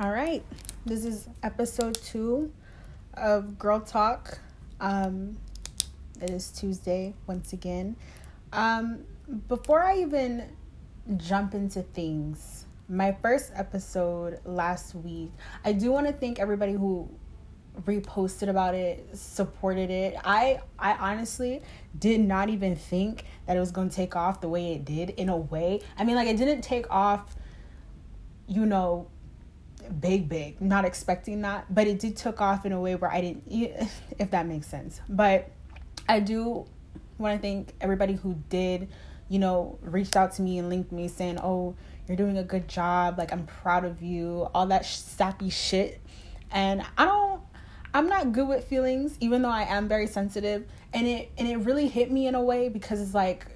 All right. This is episode two of Girl Talk. Um, it is Tuesday once again. Um, before I even jump into things, my first episode last week, I do want to thank everybody who reposted about it, supported it. I I honestly did not even think that it was going to take off the way it did in a way. I mean like it didn't take off you know big big not expecting that but it did took off in a way where i didn't if that makes sense. But i do want to thank everybody who did you know reached out to me and linked me saying oh you're doing a good job like i'm proud of you all that sappy shit. And i don't i'm not good with feelings even though i am very sensitive. And it and it really hit me in a way because it's like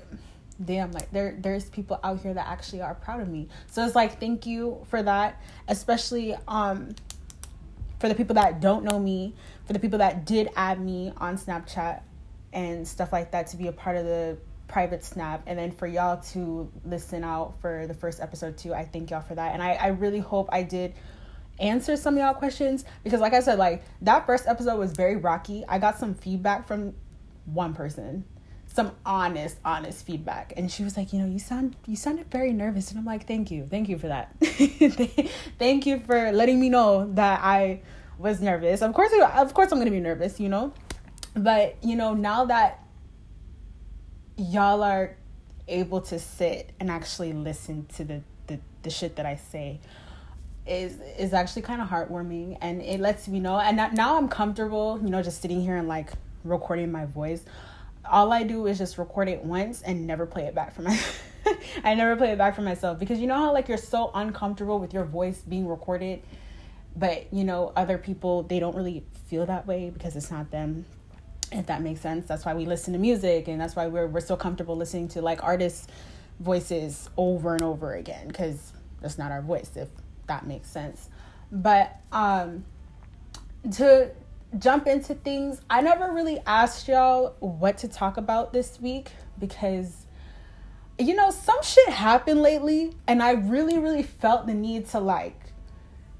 damn like there there's people out here that actually are proud of me. So it's like thank you for that especially um for the people that don't know me for the people that did add me on snapchat and stuff like that to be a part of the private snap. And then for y'all to listen out for the first episode too i thank y'all for that. And i, I really hope i did answer some of y'all questions because like i said like that first episode was very rocky. I got some feedback from one person some honest honest feedback. And she was like you know you sound you sounded very nervous. And i'm like thank you. Thank you for that. Thank you for letting me know that i was nervous. Of course of course i'm gonna be nervous you know? But you know now that y'all are able to sit and actually listen to the the, the shit that i say is is actually kind of heartwarming. And it lets me know. And now i'm comfortable you know just sitting here and like recording my voice all I do is just record it once and never play it back for my I never play it back for myself. Because you know how like you're so uncomfortable with your voice being recorded but you know other people they don't really feel that way because it's not them if that makes sense. That's why we listen to music and that's why we're we're so comfortable listening to like artists voices over and over again cuz that's not our voice if that makes sense. But um to jump into things, I never really asked y'all what to talk about this week because, you know, some shit happened lately and I really, really felt the need to like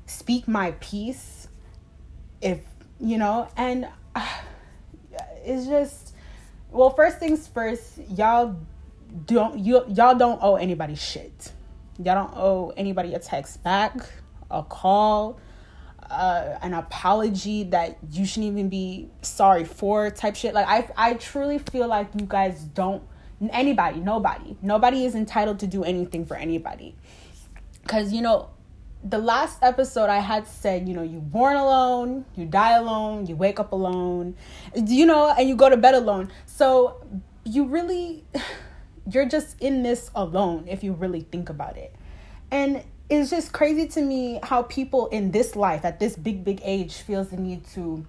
speak my piece. If, you know, and uh, it's just, well, first things first, y'all don't, you, y'all don't owe anybody shit. Y'all don't owe anybody a text back, a call uh, an apology that you shouldn't even be sorry for type shit. Like I I truly feel like you guys don't anybody, nobody. Nobody is entitled to do anything for anybody. Cuz you know, the last episode I had said, you know, you born alone, you die alone, you wake up alone, you know, and you go to bed alone. So you really you're just in this alone if you really think about it. And it's just crazy to me how people in this life at this big big age feels the need to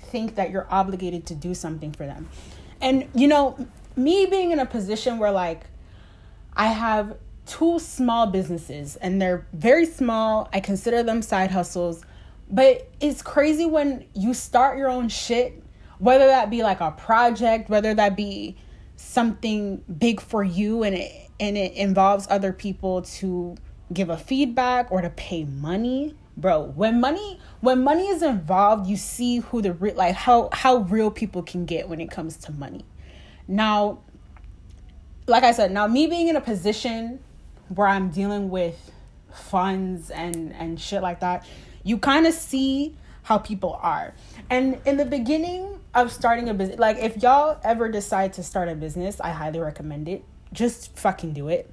think that you're obligated to do something for them. And you know me being in a position where like i have two small businesses and they're very small i consider them side hustles but it's crazy when you start your own shit whether that be like a project whether that be something big for you and it and it involves other people to give a feedback or to pay money. Bro when money when money is involved you see who the real like how how real people can get when it comes to money. Now like i said now me being in a position where i'm dealing with funds and and shit like that you kind of see how people are. And in the beginning of starting a business like if y'all ever decide to start a business i highly recommend it just fucking do it.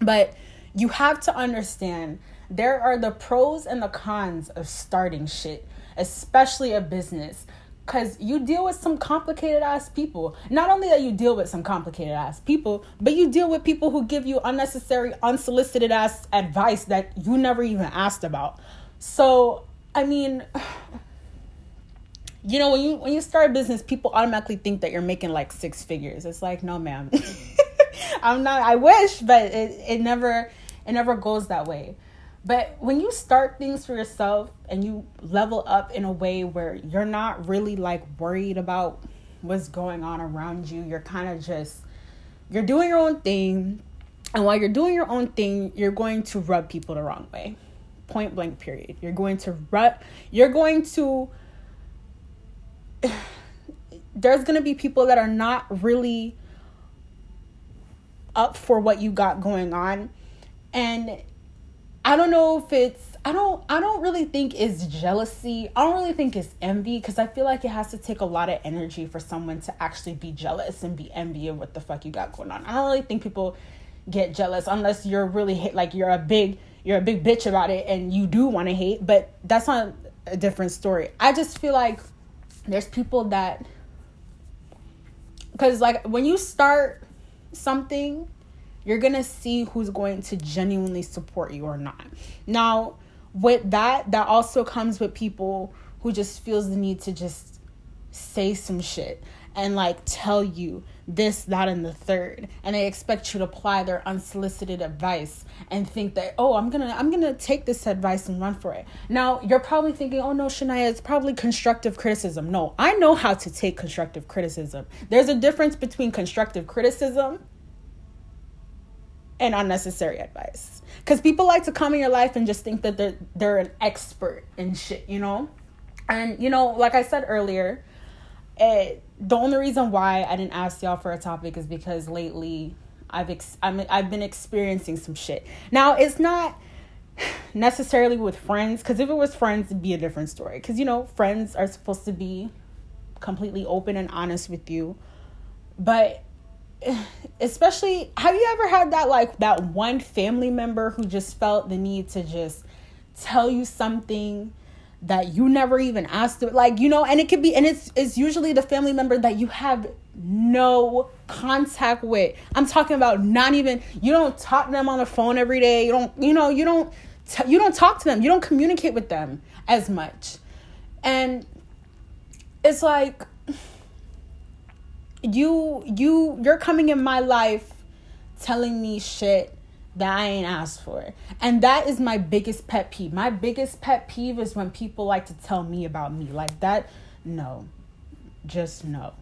But you have to understand there are the pros and the cons of starting shit, especially a business. Because you deal with some complicated ass people. Not only that you deal with some complicated ass people, but you deal with people who give you unnecessary, unsolicited ass advice that you never even asked about. So, I mean, you know, when you when you start a business, people automatically think that you're making like six figures. It's like, no, ma'am. I'm not I wish, but it, it never it never goes that way. But when you start things for yourself and you level up in a way where you're not really like worried about what's going on around you, you're kind of just you're doing your own thing. And while you're doing your own thing, you're going to rub people the wrong way. point blank period. You're going to rub You're going to. There's going to be people that are not really up for what you got going on. And I don't know if it's I don't I don't really think it's jealousy. I don't really think it's envy because I feel like it has to take a lot of energy for someone to actually be jealous and be envy of what the fuck you got going on. I don't really think people get jealous unless you're really hit like you're a big you're a big bitch about it and you do want to hate, but that's not a different story. I just feel like there's people that cuz like when you start something you're gonna see who's going to genuinely support you or not. Now, with that, that also comes with people who just feels the need to just say some shit and like tell you this, that, and the third, and they expect you to apply their unsolicited advice and think that oh, I'm gonna I'm gonna take this advice and run for it. Now you're probably thinking, oh no, Shania, it's probably constructive criticism. No, I know how to take constructive criticism. There's a difference between constructive criticism and unnecessary advice. Because people like to come in your life and just think that they're they're an expert in shit, you know. And you know, like I said earlier, it, the only reason why I didn't ask y'all for a topic is because lately I've ex- I'm, I've been experiencing some shit. Now it's not necessarily with friends because if it was friends it'd be a different story because you know friends are supposed to be completely open and honest with you but especially have you ever had that like that one family member who just felt the need to just tell you something that you never even asked like you know and it could be and it's it's usually the family member that you have no contact with. I'm talking about not even you don't talk to them on the phone every day. You don't you know you don't t- you don't talk to them. You don't communicate with them as much. And it's like you you you're coming in my life telling me shit that I ain't asked for. And that is my biggest pet peeve. My biggest pet peeve is when people like to tell me about me. Like that, no. Just no.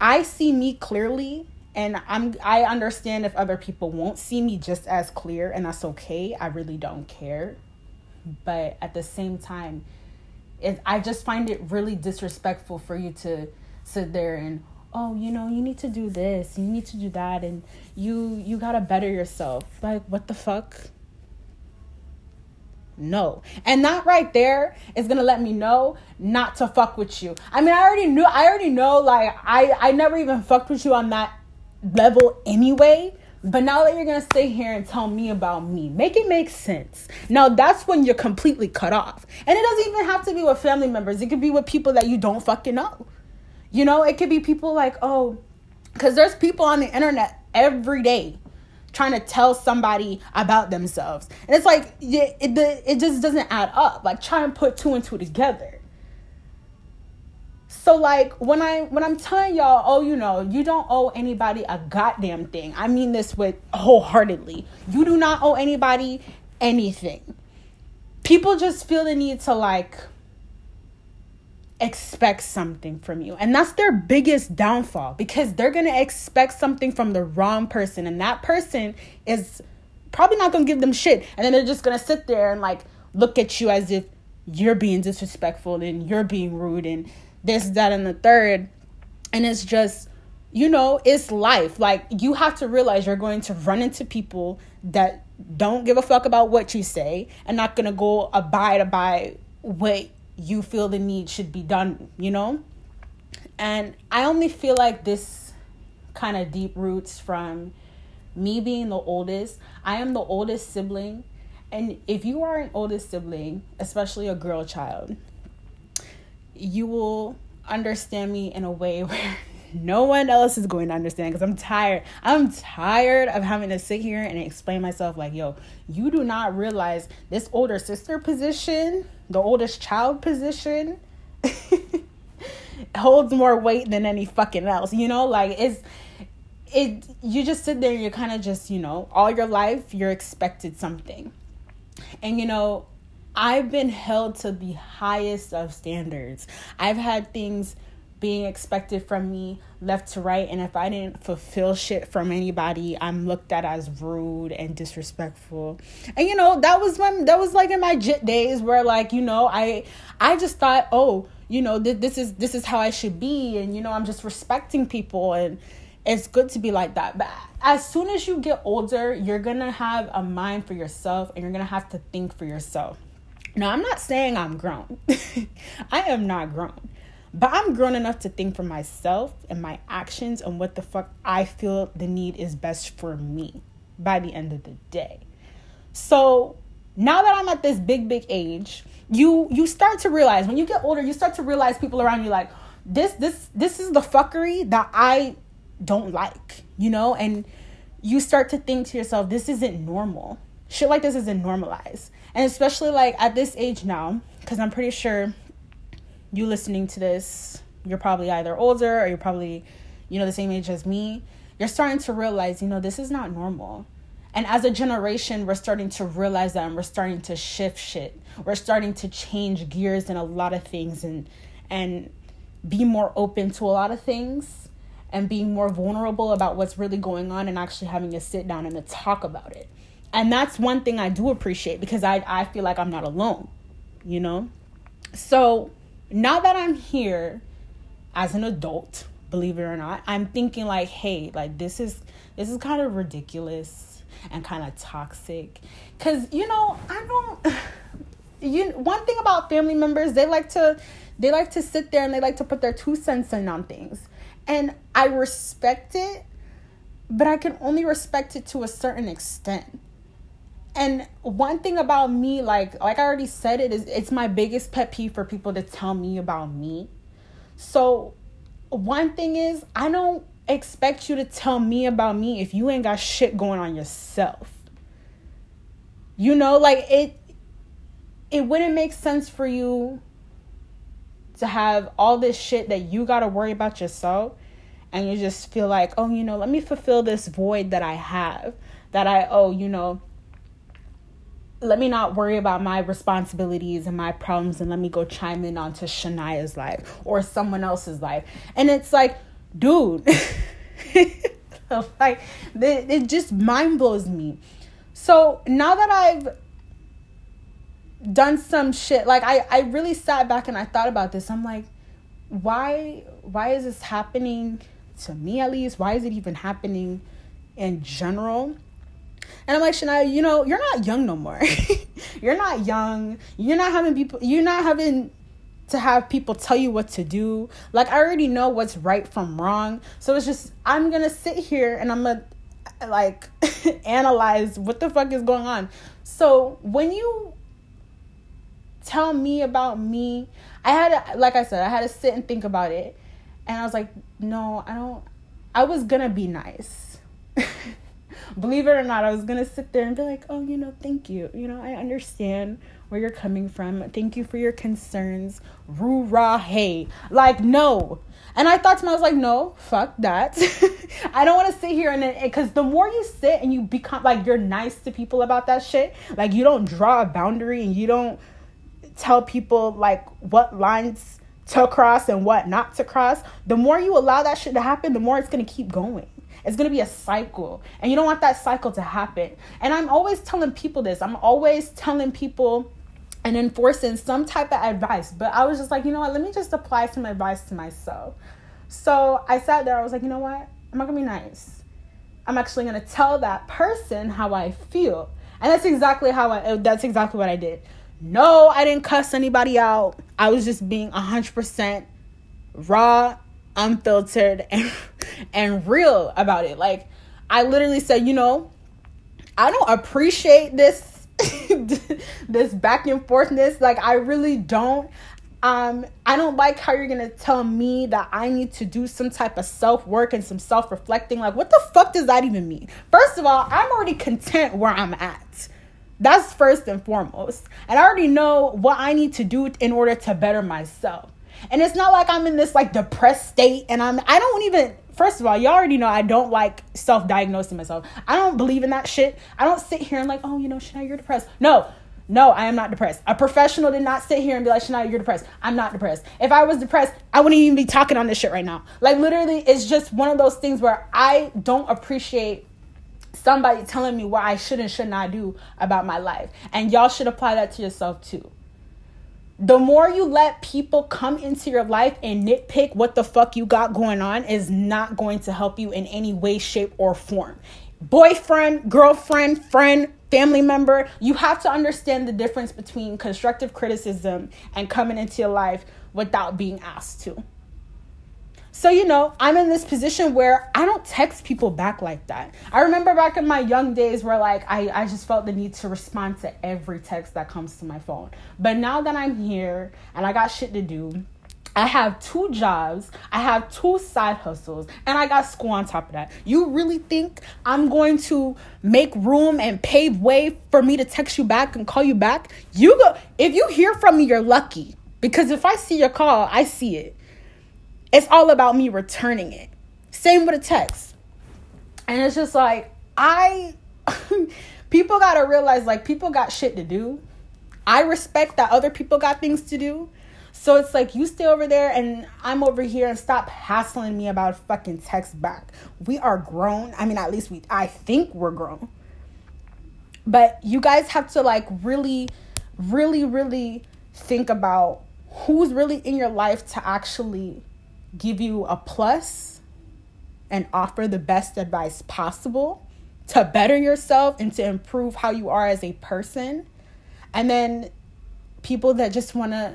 I see me clearly and I'm I understand if other people won't see me just as clear and that's okay. I really don't care. But at the same time, it, I just find it really disrespectful for you to sit there and oh you know you need to do this you need to do that and you you gotta better yourself like what the fuck no and that right there is gonna let me know not to fuck with you i mean i already knew i already know like i i never even fucked with you on that level anyway but now that you're gonna sit here and tell me about me, make it make sense. Now that's when you're completely cut off. And it doesn't even have to be with family members, it could be with people that you don't fucking know. You know, it could be people like, oh, because there's people on the internet every day trying to tell somebody about themselves. And it's like, it, it, it just doesn't add up. Like, try and put two and two together. So like when I when I'm telling y'all, oh, you know, you don't owe anybody a goddamn thing. I mean this with wholeheartedly. You do not owe anybody anything. People just feel the need to like expect something from you. And that's their biggest downfall because they're going to expect something from the wrong person. And that person is probably not going to give them shit. And then they're just going to sit there and like look at you as if you're being disrespectful and you're being rude and this, that, and the third. And it's just, you know, it's life. Like you have to realize you're going to run into people that don't give a fuck about what you say and not going to go abide by what you feel the need should be done, you know? And I only feel like this kind of deep roots from me being the oldest. I am the oldest sibling. And if you are an oldest sibling, especially a girl child, you will understand me in a way where no one else is going to understand because I'm tired. I'm tired of having to sit here and explain myself like, yo, you do not realize this older sister position, the oldest child position, holds more weight than any fucking else. You know, like it's it you just sit there and you're kind of just, you know, all your life you're expected something. And you know, I've been held to the highest of standards. I've had things being expected from me left to right and if i didn't fulfill shit from anybody i'm looked at as rude and disrespectful. And you know that was when that was like in my jit days where like you know i i just thought oh you know th- this is this is how i should be and you know i'm just respecting people and it's good to be like that. But as soon as you get older you're gonna have a mind for yourself and you're gonna have to think for yourself. Now i'm not saying i'm grown. I am not grown but I'm grown enough to think for myself and my actions and what the fuck I feel the need is best for me by the end of the day. So now that I'm at this big, big age, you you start to realize when you get older, you start to realize people around you like, this, this, this is the fuckery that I don't like, you know? And you start to think to yourself, this isn't normal. Shit like this isn't normalized. And especially like at this age now, because I'm pretty sure you listening to this, you're probably either older or you're probably, you know, the same age as me. You're starting to realize, you know, this is not normal. And as a generation, we're starting to realize that and we're starting to shift shit. We're starting to change gears in a lot of things and and be more open to a lot of things and being more vulnerable about what's really going on and actually having to sit down and to talk about it. And that's one thing I do appreciate because I, I feel like I'm not alone, you know? So now that I'm here as an adult, believe it or not, I'm thinking like, hey, like this is this is kind of ridiculous and kind of toxic. Cause you know, I don't you one thing about family members, they like to they like to sit there and they like to put their two cents in on things. And I respect it, but I can only respect it to a certain extent and one thing about me like like i already said it is it's my biggest pet peeve for people to tell me about me. So one thing is i don't expect you to tell me about me if you ain't got shit going on yourself. You know like it it wouldn't make sense for you to have all this shit that you got to worry about yourself and you just feel like oh you know let me fulfill this void that i have that i oh you know let me not worry about my responsibilities and my problems and let me go chime in onto Shania's life or someone else's life. And it's like, dude, like it just mind blows me. So now that I've done some shit, like I, I really sat back and I thought about this. I'm like, why why is this happening to me at least? Why is it even happening in general? And I'm like, Shania, you know, you're not young no more. you're not young. You're not having people, you're not having to have people tell you what to do. Like, I already know what's right from wrong. So it's just, I'm going to sit here and I'm going to, like, analyze what the fuck is going on. So when you tell me about me, I had, to, like I said, I had to sit and think about it. And I was like, no, I don't, I was going to be nice. believe it or not, I was gonna sit there and be like, oh, you know, thank you. You know, I understand where you're coming from. Thank you for your concerns. Roo rah hey. Like, no. And I thought to myself, like, no, fuck that. I don't want to sit here and because eh, the more you sit and you become like you're nice to people about that shit, like you don't draw a boundary and you don't tell people like what lines to cross and what not to cross, the more you allow that shit to happen, the more it's gonna keep going. It's going to be a cycle. And you don't want that cycle to happen. And I'm always telling people this. I'm always telling people and enforcing some type of advice. But I was just like, you know what? Let me just apply some advice to myself. So I sat there. I was like, you know what? I'm not going to be nice. I'm actually going to tell that person how I feel. And that's exactly how I, that's exactly what I did. No, I didn't cuss anybody out. I was just being 100% raw unfiltered and and real about it. Like I literally said, you know, I don't appreciate this this back and forthness. Like I really don't. Um, I don't like how you're gonna tell me that I need to do some type of self work and some self reflecting. Like, what the fuck does that even mean? First of all, I'm already content where I'm at. That's first and foremost. And I already know what I need to do in order to better myself. And it's not like I'm in this like depressed state and I'm I don't even first of all, y'all already know I don't like self-diagnosing myself. I don't believe in that shit. I don't sit here and like, oh, you know, Shania, you're depressed. No. No, I am not depressed. A professional did not sit here and be like, Shania, you're depressed. I'm not depressed. If I was depressed, I wouldn't even be talking on this shit right now. Like, literally, it's just one of those things where I don't appreciate somebody telling me what I should and should not do about my life. And y'all should apply that to yourself too. The more you let people come into your life and nitpick what the fuck you got going on is not going to help you in any way, shape, or form. Boyfriend, girlfriend, friend, family member, you have to understand the difference between constructive criticism and coming into your life without being asked to. So, you know, I'm in this position where I don't text people back like that. I remember back in my young days where, like, I, I just felt the need to respond to every text that comes to my phone. But now that I'm here and I got shit to do, I have two jobs, I have two side hustles, and I got school on top of that. You really think I'm going to make room and pave way for me to text you back and call you back? You go if you hear from me, you're lucky. Because if I see your call, I see it. It's all about me returning it. Same with a text. And it's just like, I, people got to realize like people got shit to do. I respect that other people got things to do. So it's like you stay over there and I'm over here and stop hassling me about fucking text back. We are grown. I mean, at least we I think we're grown. But you guys have to like really really really think about who's really in your life to actually give you a plus and offer the best advice possible to better yourself and to improve how you are as a person. And then people that just want to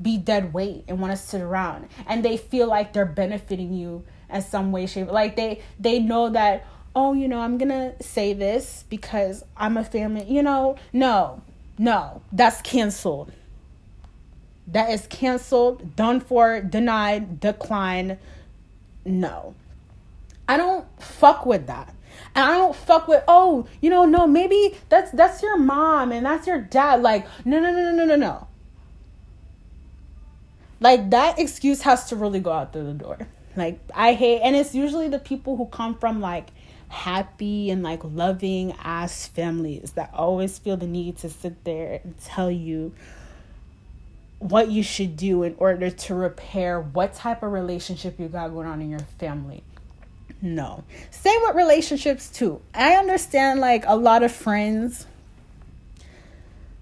be dead weight and want to sit around and they feel like they're benefiting you in some way shape like they they know that oh you know i'm gonna say this because i'm a family you know no no that's canceled that is canceled, done for, denied, declined. No. I don't fuck with that. And I don't fuck with, oh, you know, no, maybe that's that's your mom and that's your dad. Like, no, no, no, no, no, no, no. Like that excuse has to really go out through the door. Like I hate and it's usually the people who come from like happy and like loving ass families that always feel the need to sit there and tell you what you should do in order to repair what type of relationship you got going on in your family. No. Same with relationships too. I understand like a lot of friends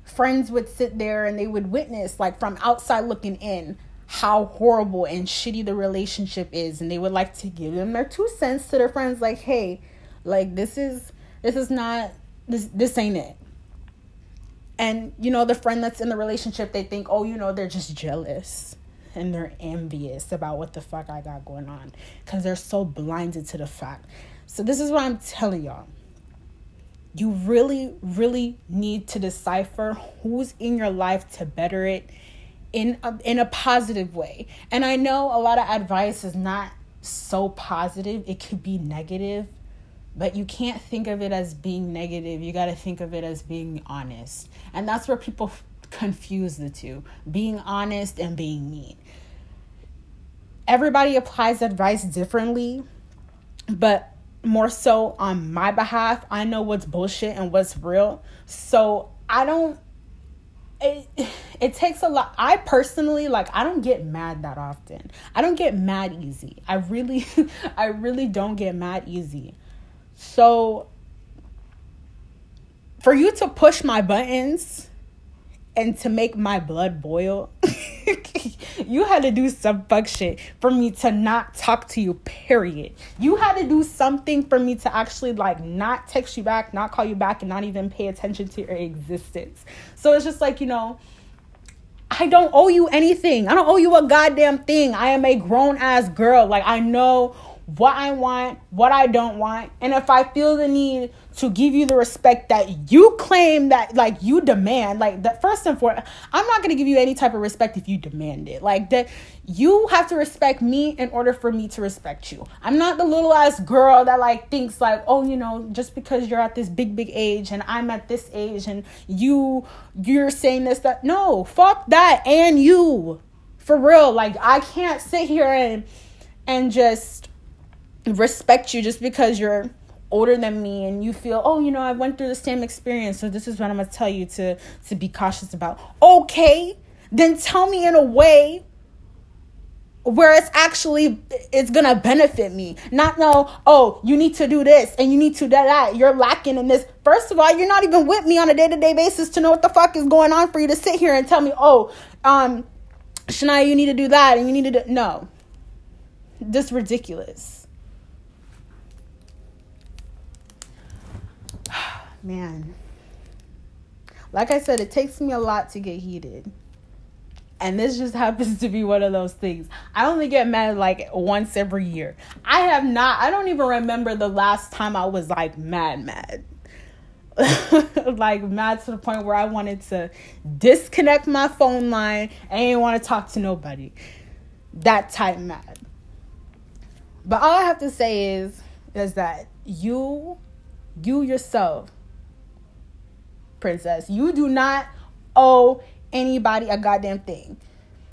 friends would sit there and they would witness like from outside looking in how horrible and shitty the relationship is and they would like to give them their two cents to their friends like hey like this is this is not this this ain't it and, you know, the friend that's in the relationship, they think, oh, you know, they're just jealous and they're envious about what the fuck I got going on because they're so blinded to the fact. So, this is what I'm telling y'all. You really, really need to decipher who's in your life to better it in a, in a positive way. And I know a lot of advice is not so positive, it could be negative but you can't think of it as being negative. You got to think of it as being honest. And that's where people f- confuse the two being honest and being mean. Everybody applies advice differently, but more so on my behalf, I know what's bullshit and what's real. So I don't. It, it takes a lot. I personally like I don't get mad that often. I don't get mad easy. I really I really don't get mad easy. So for you to push my buttons and to make my blood boil, you had to do some fuck shit for me to not talk to you, period. You had to do something for me to actually like not text you back, not call you back, and not even pay attention to your existence. So it's just like, you know, I don't owe you anything. I don't owe you a goddamn thing. I am a grown ass girl. Like, I know what I want, what I don't want. And if I feel the need to give you the respect that you claim that like you demand, like that first and foremost, I'm not gonna give you any type of respect if you demand it. Like that you have to respect me in order for me to respect you. I'm not the little ass girl that like thinks like, oh, you know, just because you're at this big, big age and I'm at this age and you you're saying this, that no, fuck that and you. For real. Like I can't sit here and and just respect you just because you're older than me and you feel, oh, you know, I went through the same experience, so this is what I'm gonna tell you to to be cautious about. Okay, then tell me in a way where it's actually it's gonna benefit me. Not know oh you need to do this and you need to do that. You're lacking in this. First of all you're not even with me on a day-to-day basis to know what the fuck is going on for you to sit here and tell me oh um shania you need to do that and you need to do no. This ridiculous man like i said it takes me a lot to get heated and this just happens to be one of those things. I only get mad like once every year. I have not, I don't even remember the last time I was like mad, mad. like mad to the point where I wanted to disconnect my phone line and didn't want to talk to nobody. That type mad. But all I have to say is is that you you yourself princess you do not owe anybody a goddamn thing.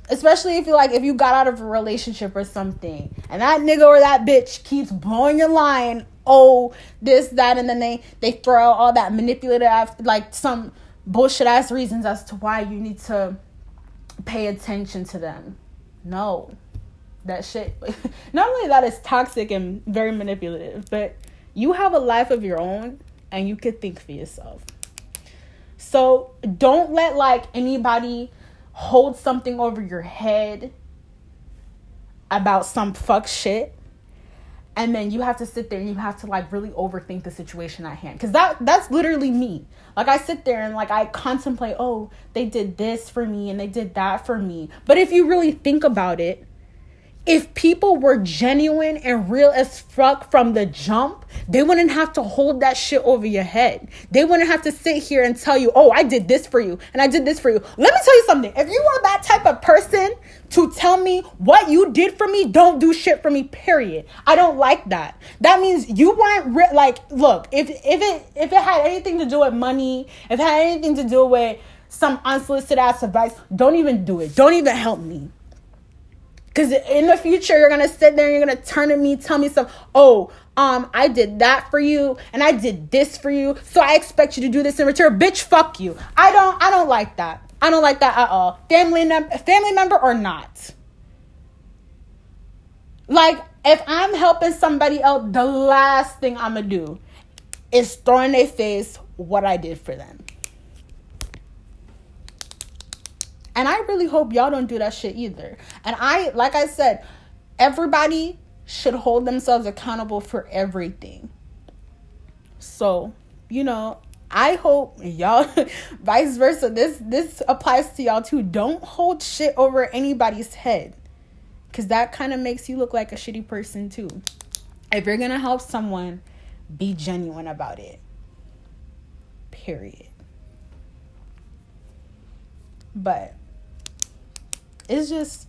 Especially if you like if you got out of a relationship or something and that nigga or that bitch keeps blowing your line, oh, this, that, and then they they throw out all that manipulative like some bullshit ass reasons as to why you need to pay attention to them. No. That shit not only that is toxic and very manipulative, but you have a life of your own and you could think for yourself. So don't let like anybody hold something over your head about some fuck shit. And then you have to sit there and you have to like really overthink the situation at hand. Because that that's literally me. Like i sit there and like i contemplate oh they did this for me and they did that for me. But if you really think about it if people were genuine and real as fuck from the jump, they wouldn't have to hold that shit over your head. They wouldn't have to sit here and tell you, oh, I did this for you and I did this for you. Let me tell you something. If you are that type of person to tell me what you did for me, don't do shit for me, period. I don't like that. That means you weren't re- like, look, if, if it, if it had anything to do with money, if it had anything to do with some unsolicited ass advice, don't even do it. Don't even help me. Because in the future, you're gonna sit there and you're gonna turn to me, tell me some, oh, um, I did that for you and I did this for you, so I expect you to do this in return. Bitch, fuck you. I don't I don't like that. I don't like that at all. Family mem- family member or not. Like, if I'm helping somebody else, the last thing I'm gonna do is throw in their face what I did for them. And I really hope y'all don't do that shit either. And I, like I said, everybody should hold themselves accountable for everything. So, you know, I hope y'all vice versa. This this applies to y'all too. Don't hold shit over anybody's head. Cause that kind of makes you look like a shitty person too. If you're gonna help someone, be genuine about it. Period. But it's just,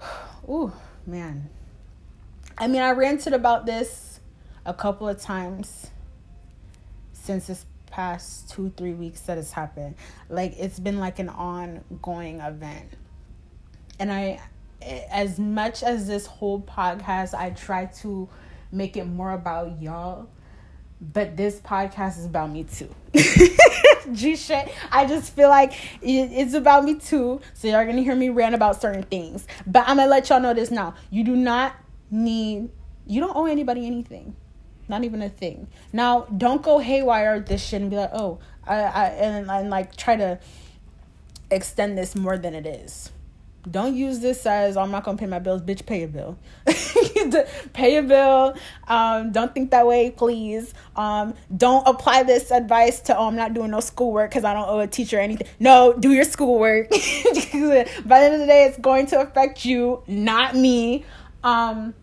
oh man. I mean, I ranted about this a couple of times since this past two, three weeks that has happened. Like, it's been like an ongoing event. And I, as much as this whole podcast, I try to make it more about y'all, but this podcast is about me too. G shit. I just feel like it's about me too. So y'all gonna hear me rant about certain things. But I'm gonna let y'all know this now. You do not need, you don't owe anybody anything. Not even a thing. Now, don't go haywire this shit and be like, oh, I, I and, and like try to extend this more than it is. Don't use this as I'm not gonna pay my bills. Bitch, pay a bill. pay a bill. Um, don't think that way, please. Um, don't apply this advice to oh I'm not doing no schoolwork because I don't owe a teacher anything. No, do your schoolwork. By the end of the day, it's going to affect you, not me. Um,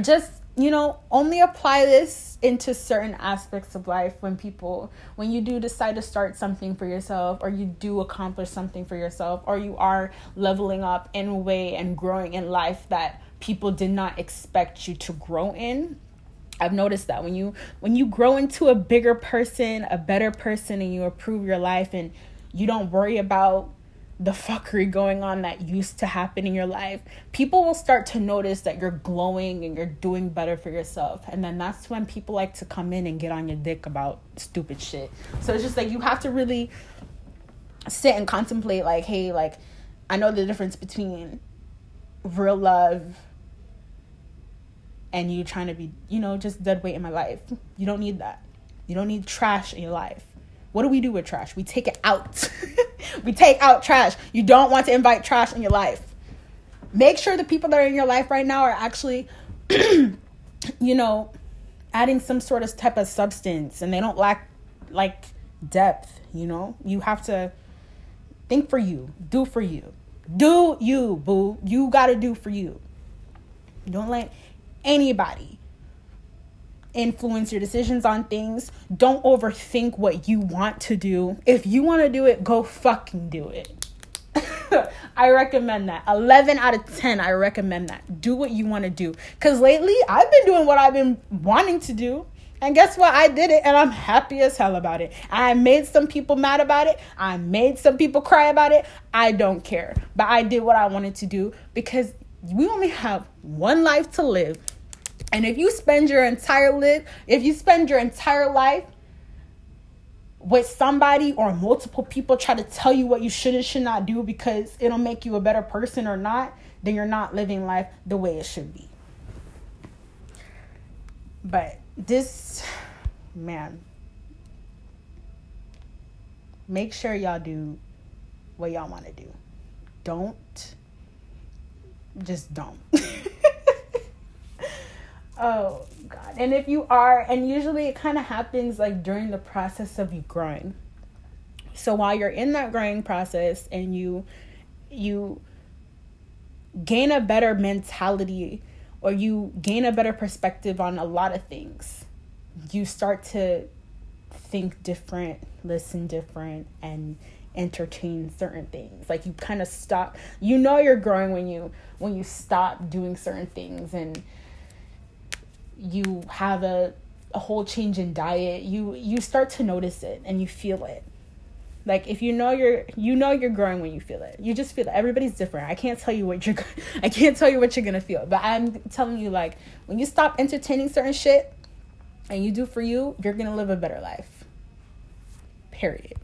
just you know, only apply this into certain aspects of life when people, when you do decide to start something for yourself, or you do accomplish something for yourself, or you are leveling up in a way and growing in life that people did not expect you to grow in. I've noticed that when you when you grow into a bigger person, a better person and you improve your life and you don't worry about the fuckery going on that used to happen in your life, people will start to notice that you're glowing and you're doing better for yourself. And then that's when people like to come in and get on your dick about stupid shit. So it's just like you have to really sit and contemplate like, hey, like I know the difference between real love and you trying to be, you know, just dead weight in my life. You don't need that. You don't need trash in your life. What do we do with trash? We take it out. we take out trash. You don't want to invite trash in your life. Make sure the people that are in your life right now are actually, you know, adding some sort of type of substance and they don't lack like depth, you know? You have to think for you, do for you. Do you, boo. You got to do for you. Don't let anybody influence your decisions on things. Don't overthink what you want to do. If you want to do it, go fucking do it. I recommend that. 11 out of 10, I recommend that. Do what you want to do. Because lately, I've been doing what I've been wanting to do. And guess what? I did it and I'm happy as hell about it. I made some people mad about it. I made some people cry about it. I don't care. But I did what I wanted to do because we only have one life to live. And if you spend your entire life, if you spend your entire life with somebody or multiple people try to tell you what you should and should not do because it'll make you a better person or not, then you're not living life the way it should be. But this man make sure y'all do what y'all want to do. Don't just don't. Oh God. And if you are, and usually it kind of happens like during the process of you growing. So while you're in that growing process and you you gain a better mentality or you gain a better perspective on a lot of things, you start to think different, listen different, and entertain certain things. Like you kind of stop. You know you're growing when you when you stop doing certain things and you have a, a whole change in diet you you start to notice it and you feel it. Like if you know you're you know you're growing when you feel it. You just feel it. Everybody's different. I can't tell you what you're i can't tell you what you're gonna feel. But i'm telling you like when you stop entertaining certain shit and you do for you you're gonna live a better life. Period